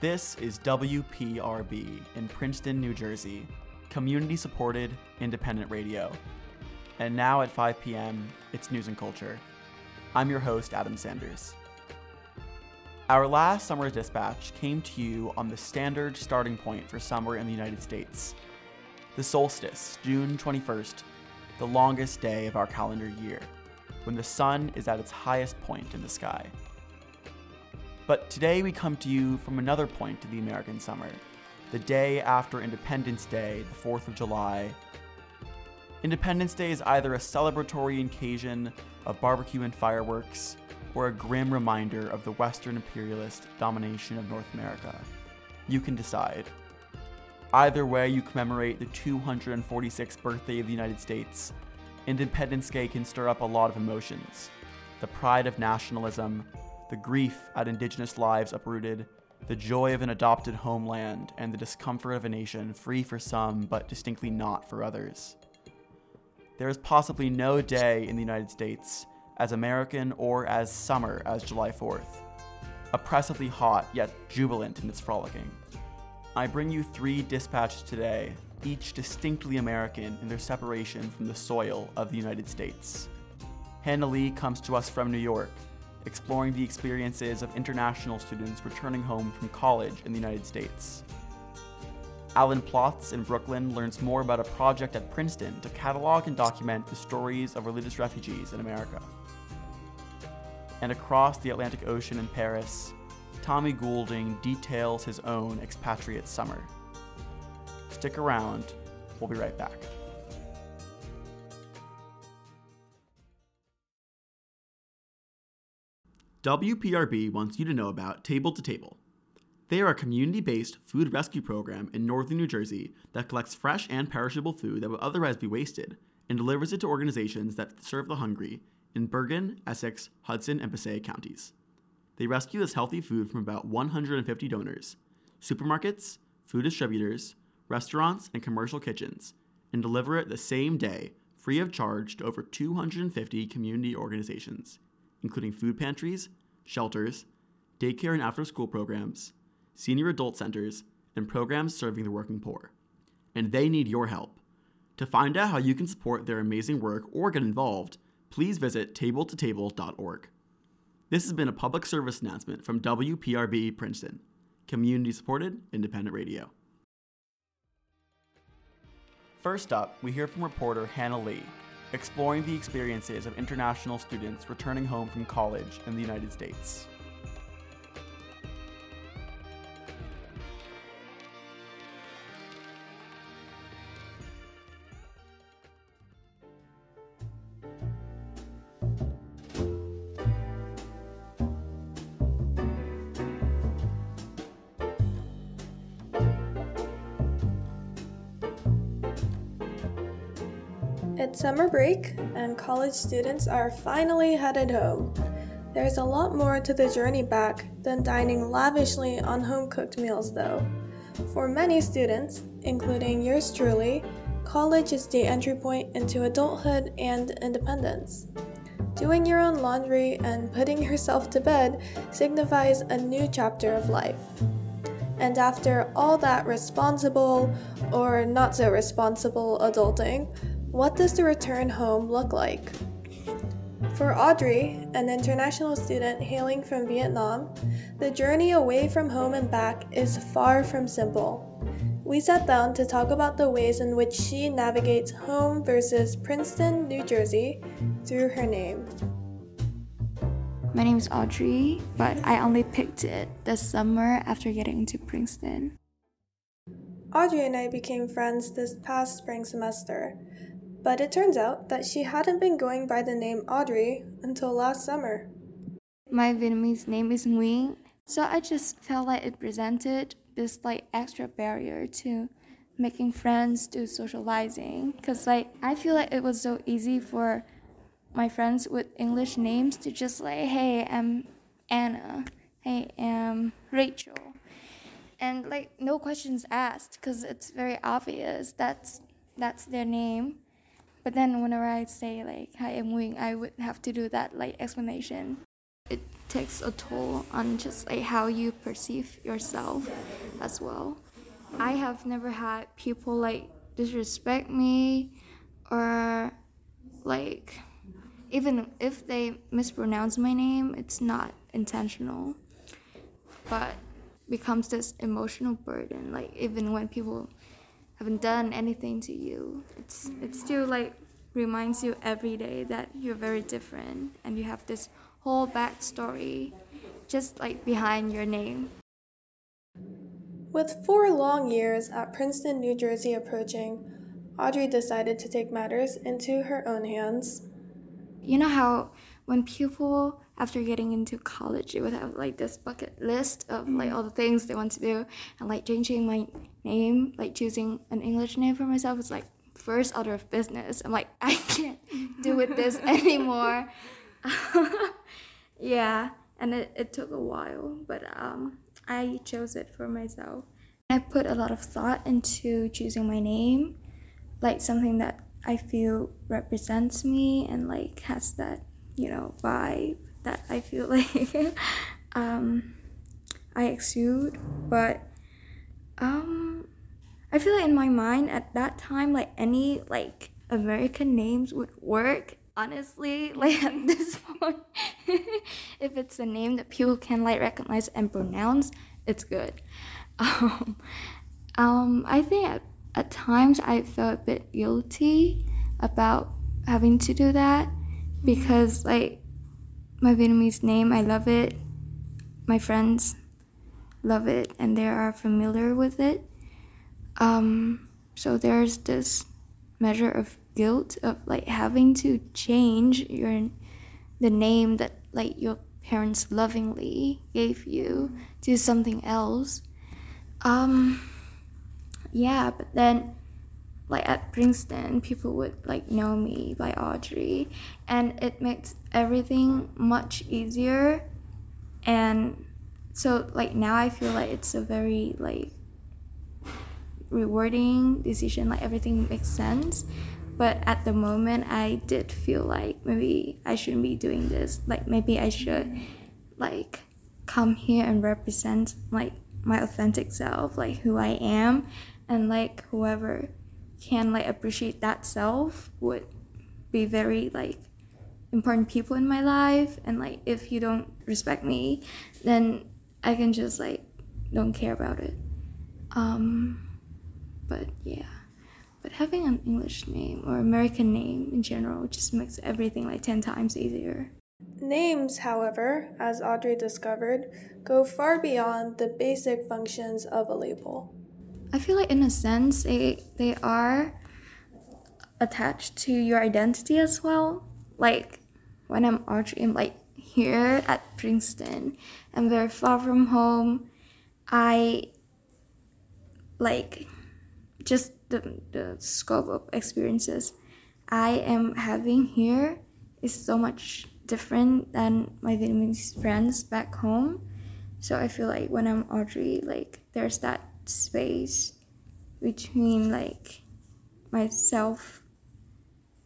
This is WPRB in Princeton, New Jersey, community supported independent radio. And now at 5 p.m., it's News and Culture. I'm your host, Adam Sanders. Our last summer dispatch came to you on the standard starting point for summer in the United States the solstice, June 21st, the longest day of our calendar year, when the sun is at its highest point in the sky. But today we come to you from another point of the American summer, the day after Independence Day, the 4th of July. Independence Day is either a celebratory occasion of barbecue and fireworks, or a grim reminder of the Western imperialist domination of North America. You can decide. Either way, you commemorate the 246th birthday of the United States. Independence Day can stir up a lot of emotions the pride of nationalism, the grief at Indigenous lives uprooted, the joy of an adopted homeland, and the discomfort of a nation free for some but distinctly not for others. There is possibly no day in the United States as American or as summer as July 4th. Oppressively hot, yet jubilant in its frolicking. I bring you three dispatches today, each distinctly American in their separation from the soil of the United States. Hannah Lee comes to us from New York, exploring the experiences of international students returning home from college in the United States. Alan Plotz in Brooklyn learns more about a project at Princeton to catalog and document the stories of religious refugees in America and across the Atlantic Ocean in Paris, Tommy Goulding details his own expatriate summer. Stick around, we'll be right back. WPRB wants you to know about Table to Table. They are a community based food rescue program in northern New Jersey that collects fresh and perishable food that would otherwise be wasted and delivers it to organizations that serve the hungry in Bergen, Essex, Hudson, and Passaic counties. They rescue this healthy food from about 150 donors, supermarkets, food distributors, restaurants, and commercial kitchens, and deliver it the same day, free of charge, to over 250 community organizations, including food pantries, shelters, daycare and after school programs, senior adult centers, and programs serving the working poor. And they need your help. To find out how you can support their amazing work or get involved, please visit tabletotable.org. This has been a public service announcement from WPRB Princeton, community supported independent radio. First up, we hear from reporter Hannah Lee, exploring the experiences of international students returning home from college in the United States. It's summer break, and college students are finally headed home. There's a lot more to the journey back than dining lavishly on home cooked meals, though. For many students, including yours truly, college is the entry point into adulthood and independence. Doing your own laundry and putting yourself to bed signifies a new chapter of life. And after all that responsible or not so responsible adulting, what does the return home look like? For Audrey, an international student hailing from Vietnam, the journey away from home and back is far from simple. We sat down to talk about the ways in which she navigates home versus Princeton, New Jersey through her name. My name is Audrey, but I only picked it this summer after getting to Princeton. Audrey and I became friends this past spring semester. But it turns out that she hadn't been going by the name Audrey until last summer. My Vietnamese name is Nguyen, so I just felt like it presented this like extra barrier to making friends to socializing because like I feel like it was so easy for my friends with English names to just like hey I'm Anna. Hey I'm Rachel. And like no questions asked because it's very obvious that's that's their name but then whenever I say like hi I'm Wing, I would have to do that like explanation. it takes a toll on just like how you perceive yourself as well. I have never had people like disrespect me or like even if they mispronounce my name, it's not intentional. But becomes this emotional burden. Like even when people haven't done anything to you, it's it still like reminds you every day that you're very different and you have this whole backstory just like behind your name. With four long years at Princeton, New Jersey approaching, Audrey decided to take matters into her own hands. You know how when people after getting into college they would have like this bucket list of like all the things they want to do and like changing my name, like choosing an English name for myself is like first order of business. I'm like, I can't do with this anymore. yeah, and it, it took a while, but um, I chose it for myself. I put a lot of thought into choosing my name, like something that I feel represents me and like has that, you know, vibe that I feel like um, I exude. But um, I feel like in my mind at that time, like any like American names would work. Honestly, like at this point, if it's a name that people can like recognize and pronounce, it's good. Um, um, I think at, at times I felt a bit guilty about having to do that because like my Vietnamese name, I love it. My friends love it and they are familiar with it. Um, so there's this measure of guilt of like having to change your the name that like your parents lovingly gave you to something else. Um, yeah, but then like at Princeton, people would like know me by Audrey, and it makes everything much easier. And so like now I feel like it's a very like rewarding decision. Like everything makes sense. But at the moment, I did feel like maybe I shouldn't be doing this. Like maybe I should like come here and represent like my authentic self, like who I am, and like whoever can like appreciate that self would be very like important people in my life. And like if you don't respect me then i can just like don't care about it. Um but yeah. But having an english name or american name in general just makes everything like 10 times easier. Names, however, as Audrey discovered, go far beyond the basic functions of a label. I feel like in a sense they they are attached to your identity as well. Like when I'm I'm like here at Princeton, I'm very far from home. I like just the the scope of experiences I am having here is so much different than my Vietnamese friends back home. So I feel like when I'm Audrey, like there's that space between like myself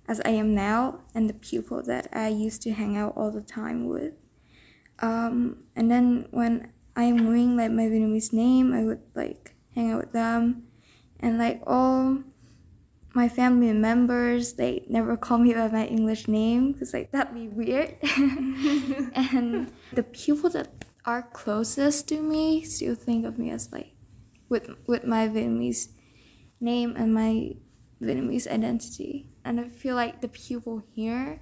as I am now and the people that I used to hang out all the time with. Um, and then when I am wearing like my Vietnamese name, I would like hang out with them, and like all my family members, they never call me by my English name because like that'd be weird. and the people that are closest to me still think of me as like with with my Vietnamese name and my Vietnamese identity. And I feel like the people here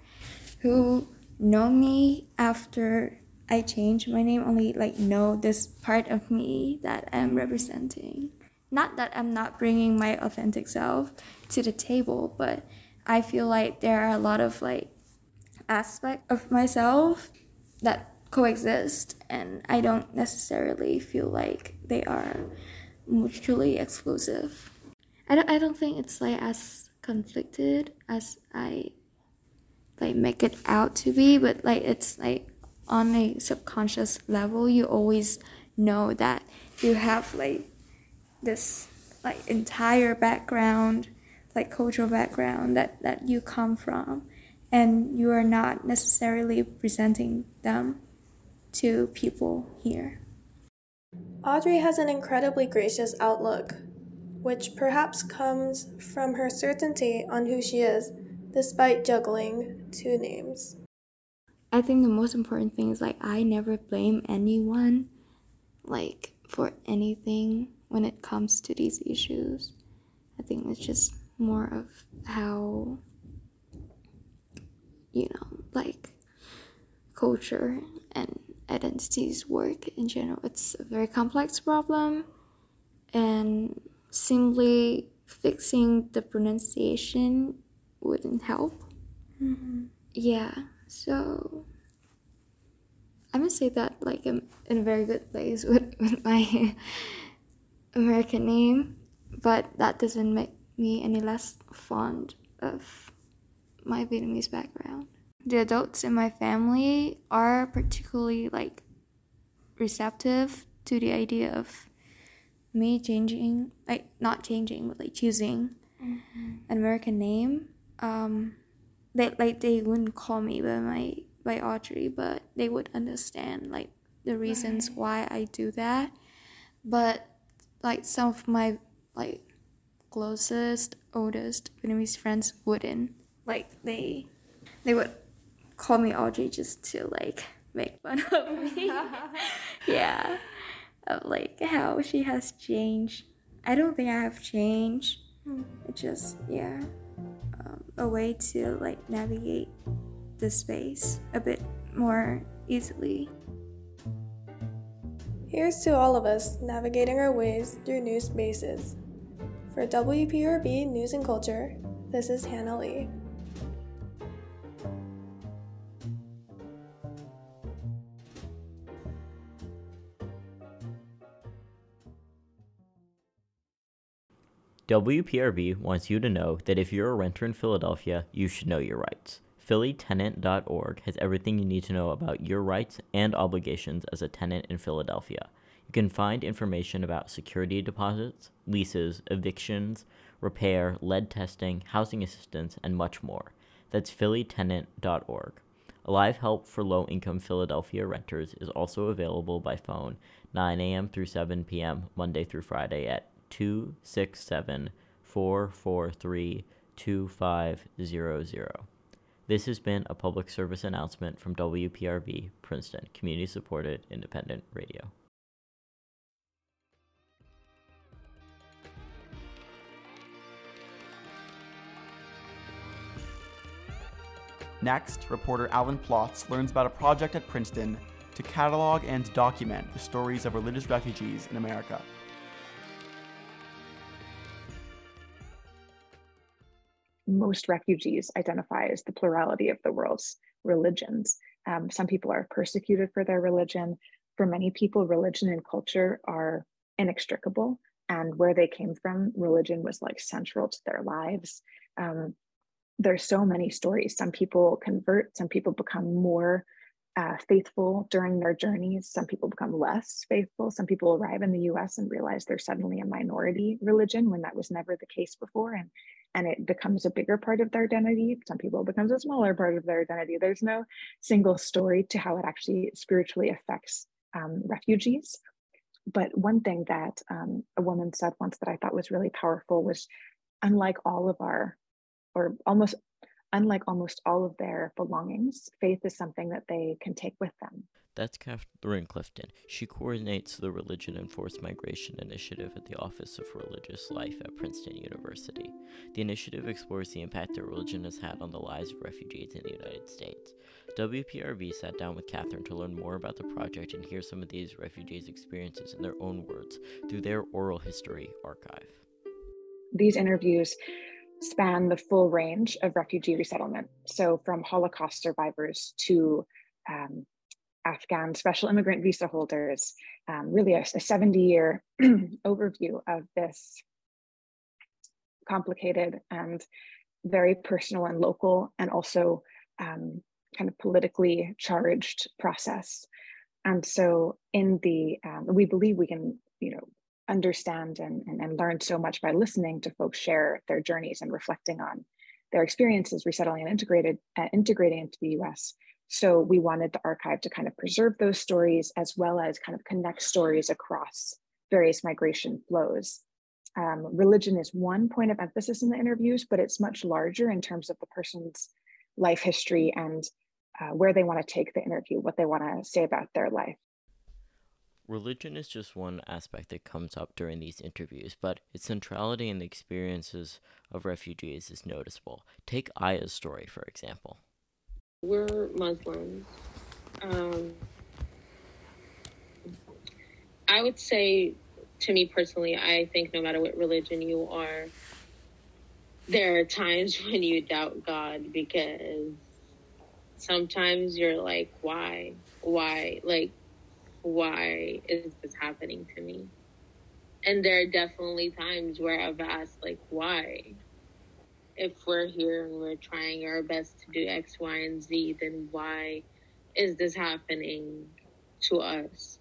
who know me after I changed my name only like know this part of me that I'm representing. Not that I'm not bringing my authentic self to the table, but I feel like there are a lot of like aspects of myself that coexist and I don't necessarily feel like they are mutually exclusive. I don't, I don't think it's like as conflicted as I like make it out to be, but like it's like on a subconscious level, you always know that you have like this like entire background, like cultural background that that you come from, and you are not necessarily presenting them to people here. Audrey has an incredibly gracious outlook, which perhaps comes from her certainty on who she is, despite juggling two names. I think the most important thing is like I never blame anyone like for anything when it comes to these issues. I think it's just more of how you know, like culture and identities work in general. It's a very complex problem, and simply fixing the pronunciation wouldn't help. Mm-hmm. Yeah, so I must say that like I'm in a very good place with, with my American name, but that doesn't make me any less fond of my Vietnamese background. The adults in my family are particularly like receptive to the idea of me changing, like not changing, but like choosing mm-hmm. an American name. Um, they like they wouldn't call me by my by Audrey, but they would understand like the reasons right. why I do that. But like some of my like closest, oldest Vietnamese friends wouldn't like they they would call me Audrey just to like make fun of me. yeah. Of like how she has changed. I don't think I have changed. Hmm. It's just yeah. Um, a way to like navigate the space a bit more easily. Here's to all of us navigating our ways through new spaces. For WPRB News and Culture, this is Hannah Lee. WPRB wants you to know that if you're a renter in Philadelphia, you should know your rights. PhillyTenant.org has everything you need to know about your rights and obligations as a tenant in Philadelphia. You can find information about security deposits, leases, evictions, repair, lead testing, housing assistance, and much more. That's PhillyTenant.org. Live help for low income Philadelphia renters is also available by phone 9 a.m. through 7 p.m. Monday through Friday at two six seven four four three two five zero zero. This has been a public service announcement from WPRB Princeton, community supported independent radio. Next, reporter Alan Plotz learns about a project at Princeton to catalog and document the stories of religious refugees in America. Most refugees identify as the plurality of the world's religions. Um, some people are persecuted for their religion. For many people, religion and culture are inextricable. And where they came from, religion was like central to their lives. Um, there's so many stories. Some people convert, some people become more uh, faithful during their journeys. Some people become less faithful. Some people arrive in the US and realize they're suddenly a minority religion when that was never the case before. And and it becomes a bigger part of their identity. Some people becomes a smaller part of their identity. There's no single story to how it actually spiritually affects um, refugees. But one thing that um, a woman said once that I thought was really powerful was unlike all of our, or almost unlike almost all of their belongings, faith is something that they can take with them. That's Catherine Clifton. She coordinates the Religion and Forced Migration Initiative at the Office of Religious Life at Princeton University. The initiative explores the impact that religion has had on the lives of refugees in the United States. WPRB sat down with Catherine to learn more about the project and hear some of these refugees' experiences in their own words through their oral history archive. These interviews span the full range of refugee resettlement. So, from Holocaust survivors to um, Afghan special immigrant visa holders, um, really a, a 70 year overview of this complicated and very personal and local and also um, kind of politically charged process. And so in the, um, we believe we can, you know, understand and, and, and learn so much by listening to folks share their journeys and reflecting on their experiences resettling and integrated uh, integrating into the US So we wanted the archive to kind of preserve those stories as well as kind of connect stories across various migration flows. Um, religion is one point of emphasis in the interviews, but it's much larger in terms of the person's life history and uh, where they want to take the interview, what they want to say about their life. Religion is just one aspect that comes up during these interviews, but its centrality in the experiences of refugees is noticeable. Take Aya's story, for example. We're Muslims. Um, I would say, to me personally, I think no matter what religion you are, there are times when you doubt God because sometimes you're like, why? Why? Like, why is this happening to me? And there are definitely times where I've asked, like, why? If we're here and we're trying our best to do X, Y, and Z, then why is this happening to us?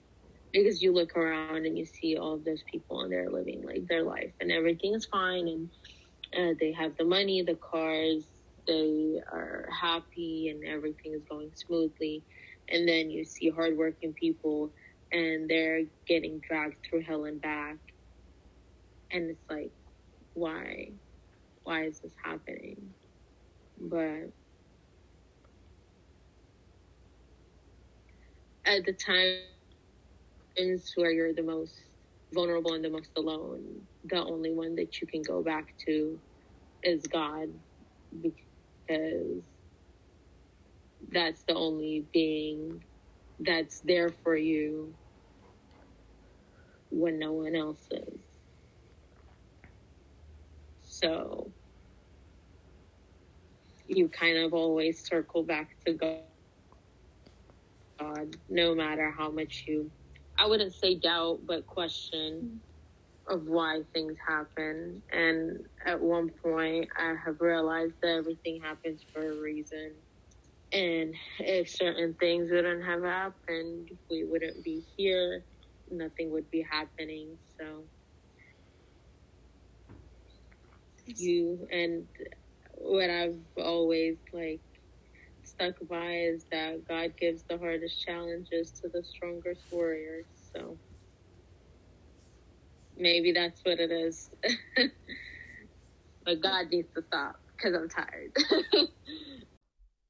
Because you look around and you see all of those people and they're living like their life and everything is fine and uh, they have the money, the cars, they are happy and everything is going smoothly and then you see hardworking people and they're getting dragged through hell and back. And it's like why why is this happening? But at the times where you're the most vulnerable and the most alone the only one that you can go back to is god because that's the only being that's there for you when no one else is. So you kind of always circle back to God, no matter how much you, I wouldn't say doubt, but question of why things happen. And at one point, I have realized that everything happens for a reason and if certain things wouldn't have happened, we wouldn't be here. Nothing would be happening. So you and what I've always like stuck by is that God gives the hardest challenges to the strongest warriors. So maybe that's what it is. but God needs to stop because I'm tired.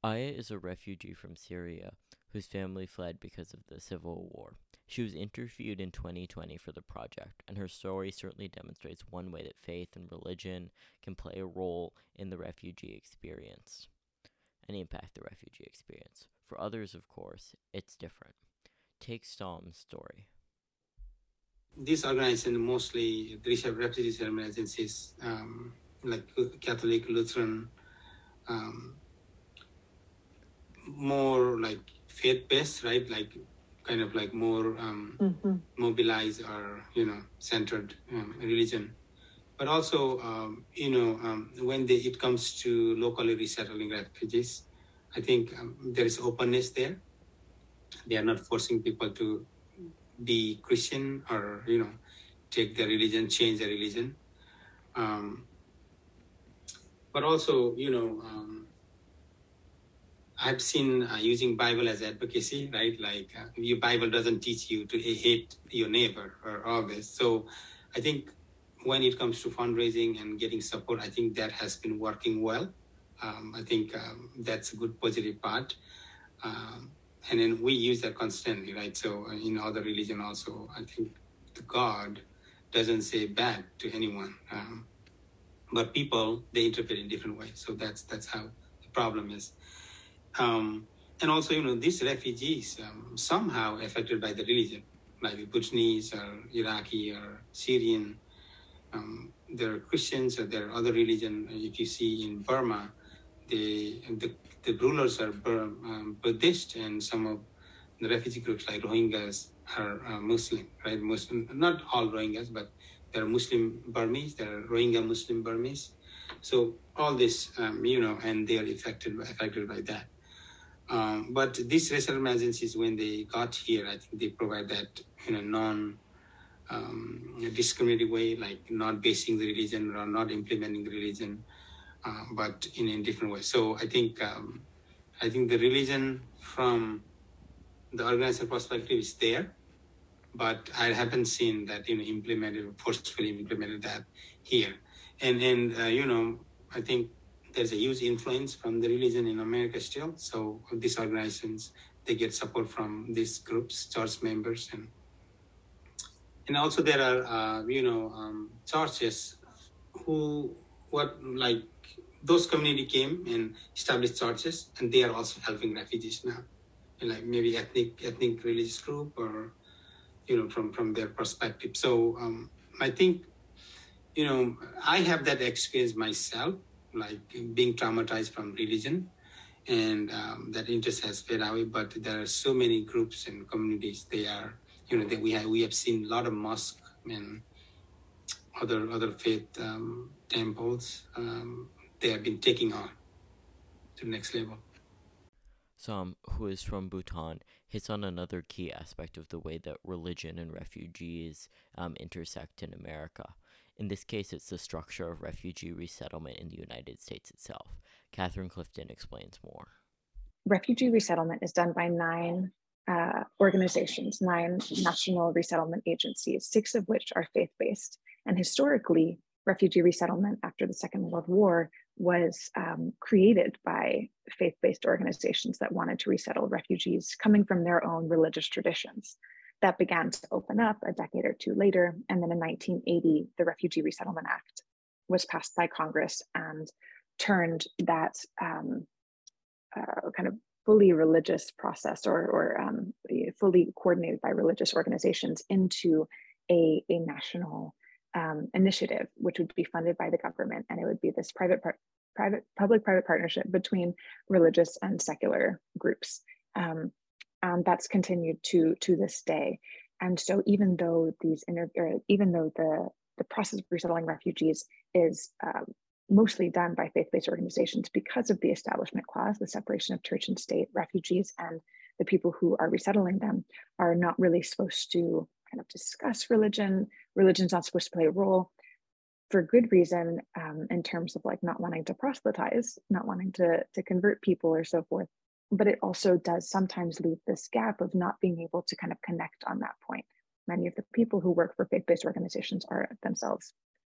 Aya is a refugee from Syria whose family fled because of the civil war. She was interviewed in 2020 for the project, and her story certainly demonstrates one way that faith and religion can play a role in the refugee experience and impact the refugee experience. For others, of course, it's different. Take Storm's story. This organization mostly receive refugee agencies um, like Catholic, Lutheran, um, more like faith based, right? Like kind of like more um, mm-hmm. mobilized or you know centered um, religion. But also, um, you know, um, when they, it comes to locally resettling refugees, I think um, there is openness there. They are not forcing people to be Christian or you know take their religion, change their religion. Um, but also, you know, I've seen uh, using Bible as advocacy, right? Like uh, your Bible doesn't teach you to hate your neighbor or this. So I think when it comes to fundraising and getting support, I think that has been working well. Um, I think um, that's a good positive part. Um, and then we use that constantly, right? So uh, in other religion also, I think God doesn't say bad to anyone. Um, but people, they interpret in different ways. So that's, that's how the problem is. Um, and also, you know, these refugees um, somehow affected by the religion, like the Bhutanese or Iraqi or Syrian. Um, there are Christians or there are other religion. If you see in Burma, the the, the rulers are um, Buddhist, and some of the refugee groups like Rohingyas are uh, Muslim, right? Muslim, not all Rohingyas, but there are Muslim Burmese, there are Rohingya Muslim Burmese. So all this, um, you know, and they are affected affected by that. Um, but these resettlement agencies, when they got here, I think they provide that in a non um, discriminating way, like not basing the religion or not implementing religion, uh, but in a different way. So I think um, I think the religion from the organization perspective is there, but I haven't seen that you know implemented or forcefully implemented that here. And and uh, you know I think there's a huge influence from the religion in America still. So these organizations they get support from these groups, church members, and and also there are uh, you know um, churches who what like those community came and established churches, and they are also helping refugees now, and like maybe ethnic ethnic religious group or you know from from their perspective. So um, I think you know I have that experience myself, like being traumatized from religion and um, that interest has faded away. But there are so many groups and communities. They are, you know, that we have we have seen a lot of mosques and other other faith um, temples. Um, they have been taking on to the next level. Som, who is from Bhutan, hits on another key aspect of the way that religion and refugees um, intersect in America. In this case, it's the structure of refugee resettlement in the United States itself. Catherine Clifton explains more. Refugee resettlement is done by nine uh, organizations, nine national resettlement agencies, six of which are faith based. And historically, refugee resettlement after the Second World War was um, created by faith based organizations that wanted to resettle refugees coming from their own religious traditions. That began to open up a decade or two later. And then in 1980, the Refugee Resettlement Act was passed by Congress and turned that um, uh, kind of fully religious process or, or um, fully coordinated by religious organizations into a, a national um, initiative, which would be funded by the government. And it would be this private, private public-private partnership between religious and secular groups. Um, and that's continued to, to this day. And so even though these, inter- even though the, the process of resettling refugees is um, mostly done by faith-based organizations because of the establishment clause, the separation of church and state, refugees and the people who are resettling them are not really supposed to kind of discuss religion. Religion's not supposed to play a role for good reason um, in terms of like not wanting to proselytize, not wanting to, to convert people or so forth. But it also does sometimes leave this gap of not being able to kind of connect on that point. Many of the people who work for faith-based organizations are themselves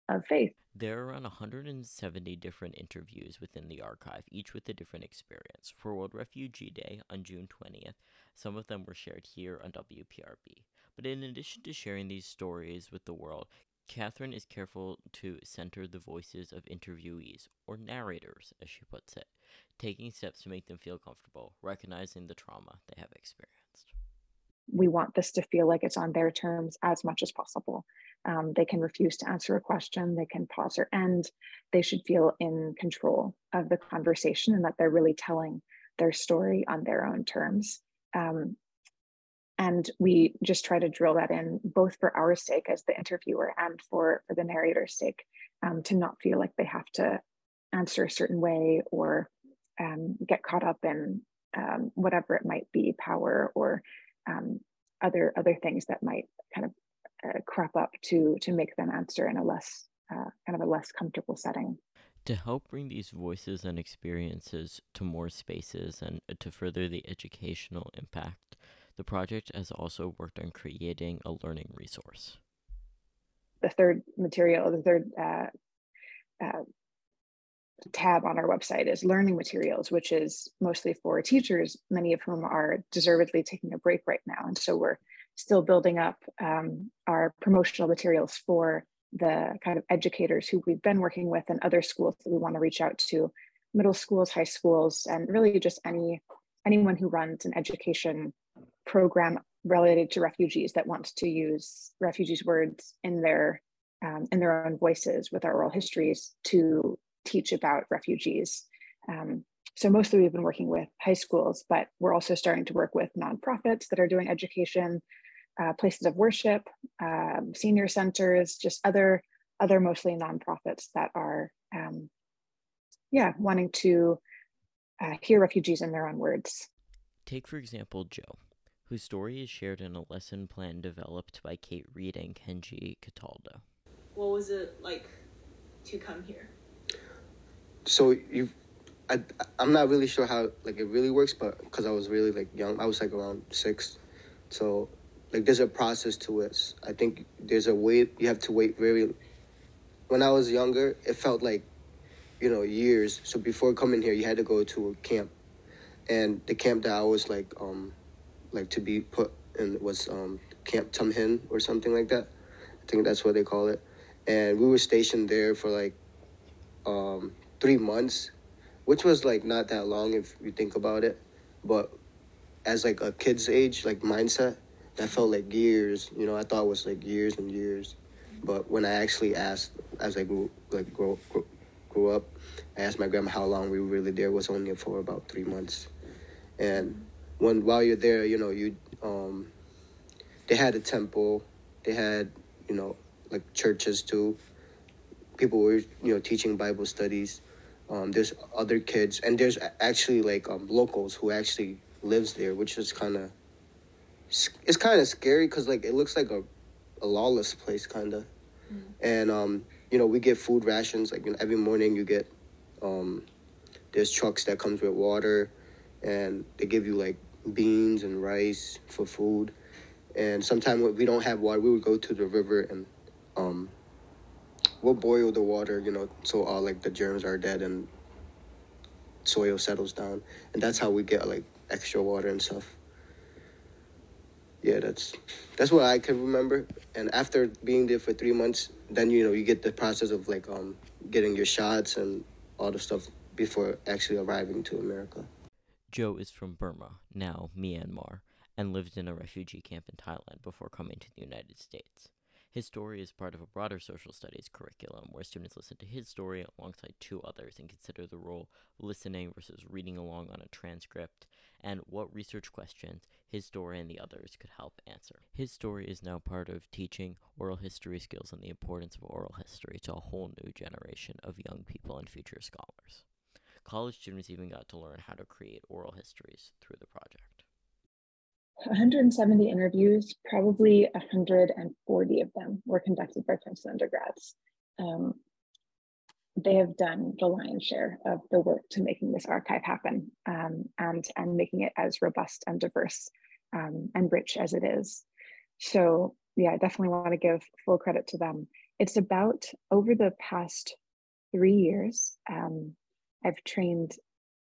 of faith. There are around 170 different interviews within the archive, each with a different experience. For World Refugee Day on June 20th, some of them were shared here on WPRB. But in addition to sharing these stories with the world, Catherine is careful to center the voices of interviewees, or narrators, as she puts it, taking steps to make them feel comfortable, recognizing the trauma they have experienced. We want this to feel like it's on their terms as much as possible. Um, they can refuse to answer a question, they can pause or end. They should feel in control of the conversation and that they're really telling their story on their own terms. Um, and we just try to drill that in both for our sake as the interviewer and for, for the narrator's sake um, to not feel like they have to answer a certain way or um, get caught up in um, whatever it might be power or um, other other things that might kind of uh, crop up to to make them answer in a less uh, kind of a less comfortable setting. To help bring these voices and experiences to more spaces and to further the educational impact, the project has also worked on creating a learning resource. The third material, the third uh, uh, tab on our website is learning materials, which is mostly for teachers, many of whom are deservedly taking a break right now. And so we're still building up um, our promotional materials for the kind of educators who we've been working with and other schools that we want to reach out to middle schools high schools and really just any anyone who runs an education program related to refugees that wants to use refugees words in their um, in their own voices with our oral histories to teach about refugees um, so mostly we've been working with high schools but we're also starting to work with nonprofits that are doing education uh, places of worship, um, senior centers, just other other mostly nonprofits that are, um, yeah, wanting to uh, hear refugees in their own words. Take for example Joe, whose story is shared in a lesson plan developed by Kate Reed and Kenji Cataldo. What was it like to come here? So you've I I'm not really sure how like it really works, but because I was really like young, I was like around six, so like there's a process to it. I think there's a way you have to wait very. When I was younger, it felt like, you know, years. So before coming here, you had to go to a camp, and the camp that I was like, um, like to be put in was um Camp Tham Hin or something like that. I think that's what they call it, and we were stationed there for like, um, three months which was like not that long if you think about it, but as like a kid's age, like mindset, that felt like years. You know, I thought it was like years and years, but when I actually asked, as I grew like grow, grow, grew up, I asked my grandma how long we were really there. It was only for about three months, and when while you're there, you know, you um, they had a temple, they had you know like churches too. People were you know teaching Bible studies um, there's other kids, and there's actually like um, locals who actually lives there, which is kind of it's kind of scary because like it looks like a, a lawless place kind of, mm. and um, you know we get food rations like you know, every morning you get um, there's trucks that comes with water, and they give you like beans and rice for food, and sometimes we don't have water, we would go to the river and um, we'll boil the water, you know, so all like the germs are dead and soil settles down, and that's how we get like extra water and stuff. Yeah, that's that's what I can remember. And after being there for three months, then you know you get the process of like um getting your shots and all the stuff before actually arriving to America. Joe is from Burma, now Myanmar, and lived in a refugee camp in Thailand before coming to the United States. His story is part of a broader social studies curriculum where students listen to his story alongside two others and consider the role listening versus reading along on a transcript and what research questions his story and the others could help answer. His story is now part of teaching oral history skills and the importance of oral history to a whole new generation of young people and future scholars. College students even got to learn how to create oral histories through the project. 170 interviews, probably 140 of them were conducted by Princeton undergrads. Um, they have done the lion's share of the work to making this archive happen um, and, and making it as robust and diverse um, and rich as it is. So yeah, I definitely want to give full credit to them. It's about over the past three years, um, I've trained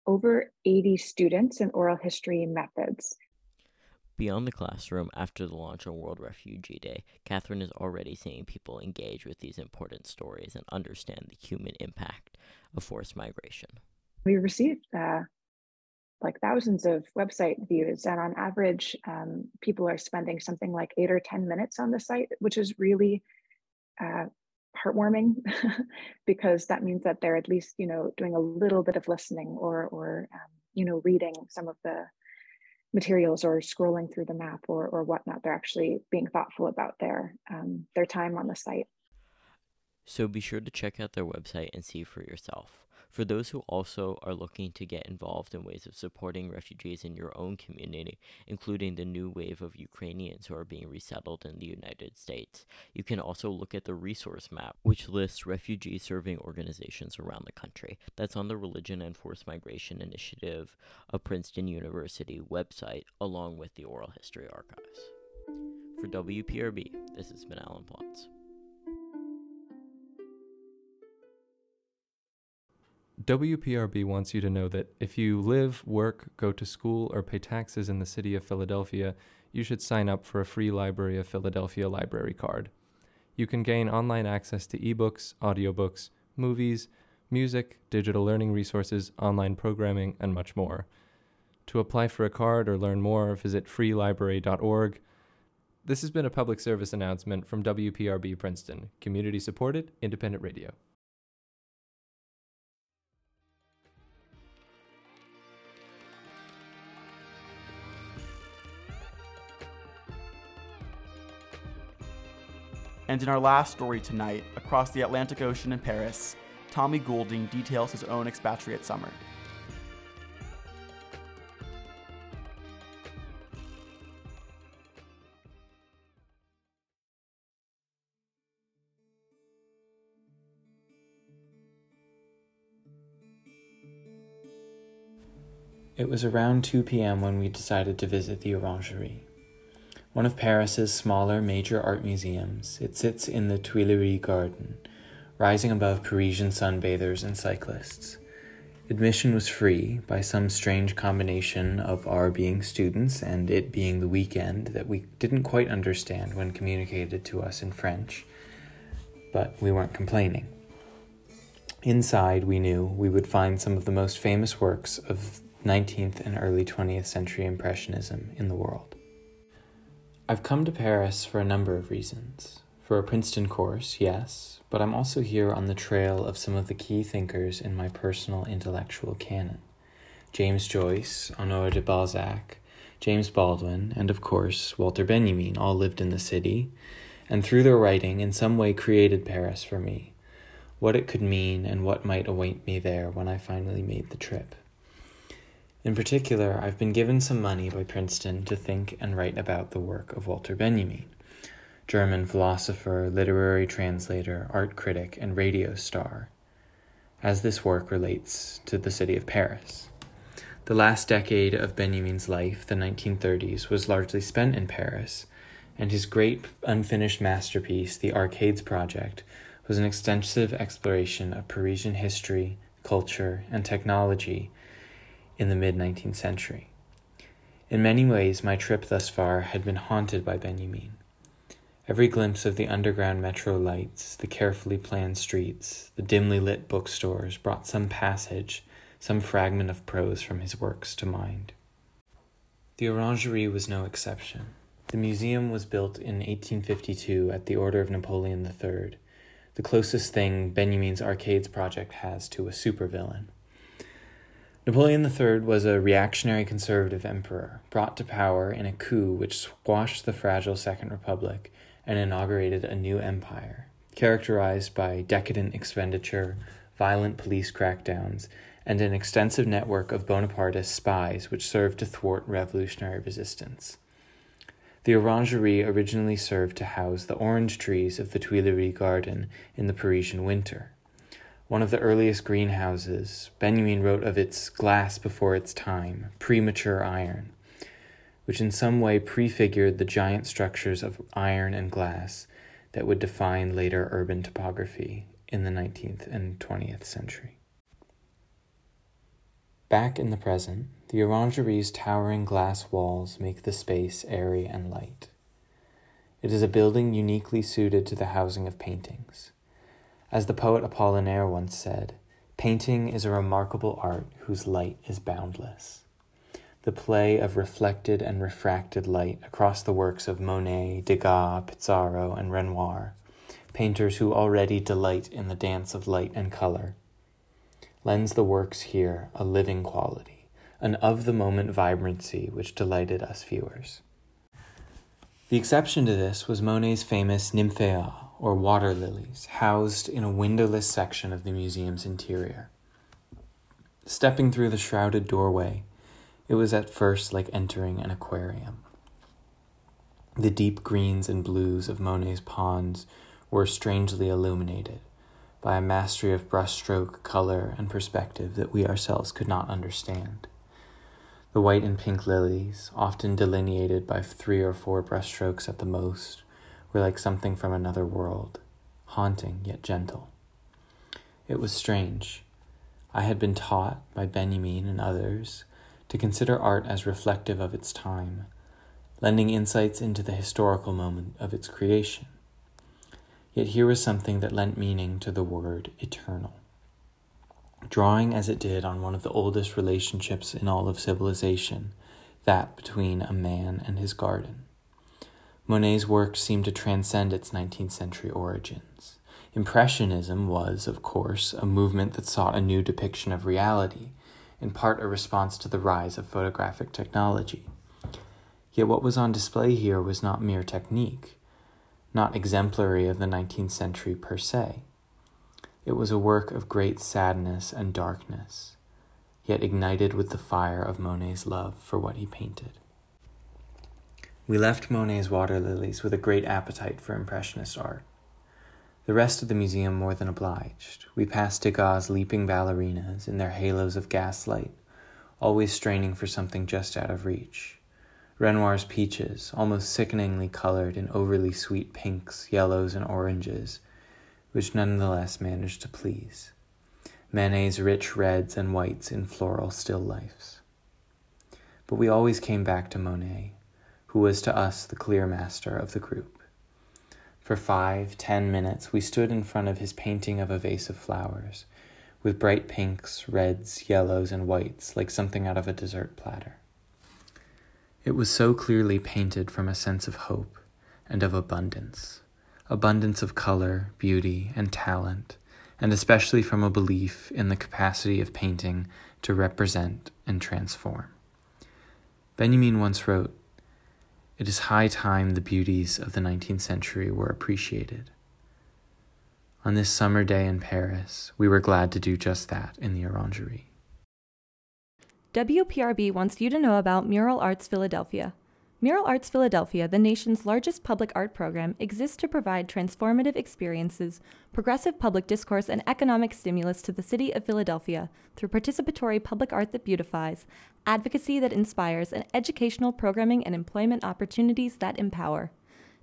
over 80 students in oral history methods Beyond the classroom, after the launch on World Refugee Day, Catherine is already seeing people engage with these important stories and understand the human impact of forced migration. We received uh, like thousands of website views, and on average, um, people are spending something like eight or 10 minutes on the site, which is really uh, heartwarming because that means that they're at least, you know, doing a little bit of listening or, or um, you know, reading some of the materials or scrolling through the map or, or whatnot. They're actually being thoughtful about their um, their time on the site. So be sure to check out their website and see for yourself. For those who also are looking to get involved in ways of supporting refugees in your own community, including the new wave of Ukrainians who are being resettled in the United States, you can also look at the resource map, which lists refugee serving organizations around the country. That's on the Religion and Forced Migration Initiative of Princeton University website, along with the Oral History Archives. For WPRB, this has been Alan Plotz. WPRB wants you to know that if you live, work, go to school, or pay taxes in the city of Philadelphia, you should sign up for a free Library of Philadelphia library card. You can gain online access to ebooks, audiobooks, movies, music, digital learning resources, online programming, and much more. To apply for a card or learn more, visit freelibrary.org. This has been a public service announcement from WPRB Princeton, community supported, independent radio. And in our last story tonight, across the Atlantic Ocean in Paris, Tommy Goulding details his own expatriate summer. It was around 2 p.m. when we decided to visit the Orangerie. One of Paris's smaller major art museums, it sits in the Tuileries Garden, rising above Parisian sunbathers and cyclists. Admission was free by some strange combination of our being students and it being the weekend that we didn't quite understand when communicated to us in French, but we weren't complaining. Inside, we knew we would find some of the most famous works of 19th and early 20th century Impressionism in the world. I've come to Paris for a number of reasons. For a Princeton course, yes, but I'm also here on the trail of some of the key thinkers in my personal intellectual canon James Joyce, Honore de Balzac, James Baldwin, and of course, Walter Benjamin all lived in the city, and through their writing, in some way created Paris for me, what it could mean, and what might await me there when I finally made the trip. In particular, I've been given some money by Princeton to think and write about the work of Walter Benjamin, German philosopher, literary translator, art critic, and radio star, as this work relates to the city of Paris. The last decade of Benjamin's life, the 1930s, was largely spent in Paris, and his great unfinished masterpiece, The Arcades Project, was an extensive exploration of Parisian history, culture, and technology in the mid 19th century. In many ways, my trip thus far had been haunted by Benjamin. Every glimpse of the underground metro lights, the carefully planned streets, the dimly lit bookstores brought some passage, some fragment of prose from his works to mind. The Orangerie was no exception. The museum was built in 1852 at the order of Napoleon III, the closest thing Benjamin's Arcades project has to a supervillain. Napoleon III was a reactionary conservative emperor brought to power in a coup which squashed the fragile Second Republic and inaugurated a new empire, characterized by decadent expenditure, violent police crackdowns, and an extensive network of Bonapartist spies which served to thwart revolutionary resistance. The orangerie originally served to house the orange trees of the Tuileries garden in the Parisian winter one of the earliest greenhouses, Benjamin wrote of its glass before its time, premature iron, which in some way prefigured the giant structures of iron and glass that would define later urban topography in the 19th and 20th century. Back in the present, the orangerie's towering glass walls make the space airy and light. It is a building uniquely suited to the housing of paintings. As the poet Apollinaire once said, painting is a remarkable art whose light is boundless. The play of reflected and refracted light across the works of Monet, Degas, Pissarro, and Renoir, painters who already delight in the dance of light and color, lends the works here a living quality, an of the moment vibrancy which delighted us viewers. The exception to this was Monet's famous Nymphéas, or water lilies, housed in a windowless section of the museum's interior. Stepping through the shrouded doorway, it was at first like entering an aquarium. The deep greens and blues of Monet's ponds were strangely illuminated by a mastery of brushstroke, color, and perspective that we ourselves could not understand. The white and pink lilies, often delineated by three or four brushstrokes at the most, were like something from another world, haunting yet gentle. It was strange. I had been taught by Benjamin and others to consider art as reflective of its time, lending insights into the historical moment of its creation. Yet here was something that lent meaning to the word eternal. Drawing as it did on one of the oldest relationships in all of civilization, that between a man and his garden. Monet's work seemed to transcend its 19th century origins. Impressionism was, of course, a movement that sought a new depiction of reality, in part a response to the rise of photographic technology. Yet what was on display here was not mere technique, not exemplary of the 19th century per se. It was a work of great sadness and darkness, yet ignited with the fire of Monet's love for what he painted. We left Monet's water lilies with a great appetite for Impressionist art. The rest of the museum more than obliged. We passed Degas' leaping ballerinas in their halos of gaslight, always straining for something just out of reach. Renoir's peaches, almost sickeningly colored in overly sweet pinks, yellows, and oranges, which nonetheless managed to please. Manet's rich reds and whites in floral still lifes. But we always came back to Monet, who was to us the clear master of the group. For five, ten minutes, we stood in front of his painting of a vase of flowers, with bright pinks, reds, yellows, and whites like something out of a dessert platter. It was so clearly painted from a sense of hope and of abundance abundance of color, beauty, and talent, and especially from a belief in the capacity of painting to represent and transform. Benjamin once wrote, It is high time the beauties of the 19th century were appreciated. On this summer day in Paris, we were glad to do just that in the Orangerie. WPRB wants you to know about Mural Arts Philadelphia. Mural Arts Philadelphia, the nation's largest public art program, exists to provide transformative experiences, progressive public discourse, and economic stimulus to the city of Philadelphia through participatory public art that beautifies, advocacy that inspires, and educational programming and employment opportunities that empower.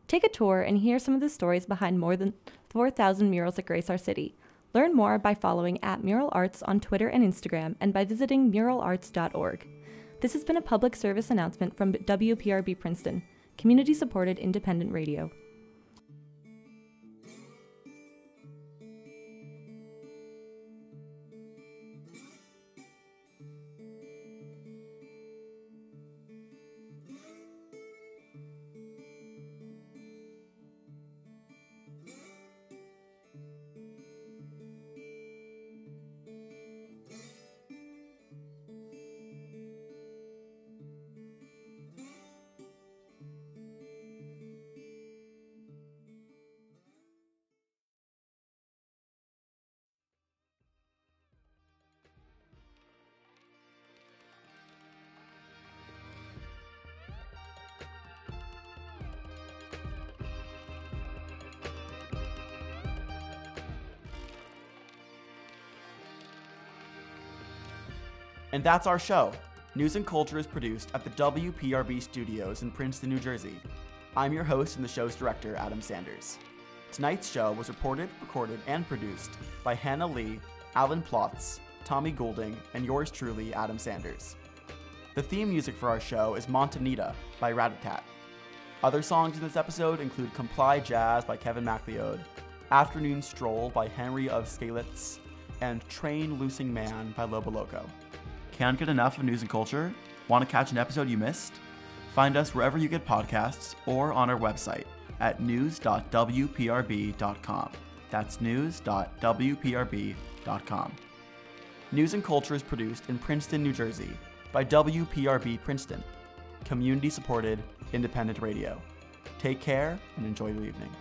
Take a tour and hear some of the stories behind more than 4,000 murals that grace our city. Learn more by following at Mural Arts on Twitter and Instagram and by visiting muralarts.org. This has been a public service announcement from WPRB Princeton, community supported independent radio. And that's our show. News and Culture is produced at the WPRB studios in Princeton, New Jersey. I'm your host and the show's director, Adam Sanders. Tonight's show was reported, recorded, and produced by Hannah Lee, Alan Plotz, Tommy Goulding, and yours truly, Adam Sanders. The theme music for our show is Montanita by Ratatat. Other songs in this episode include Comply Jazz by Kevin MacLeod, Afternoon Stroll by Henry of Skalitz, and Train Loosing Man by Lobo Loco. Can't get enough of news and culture? Want to catch an episode you missed? Find us wherever you get podcasts or on our website at news.wprb.com. That's news.wprb.com. News and Culture is produced in Princeton, New Jersey by WPRB Princeton, community supported independent radio. Take care and enjoy your evening.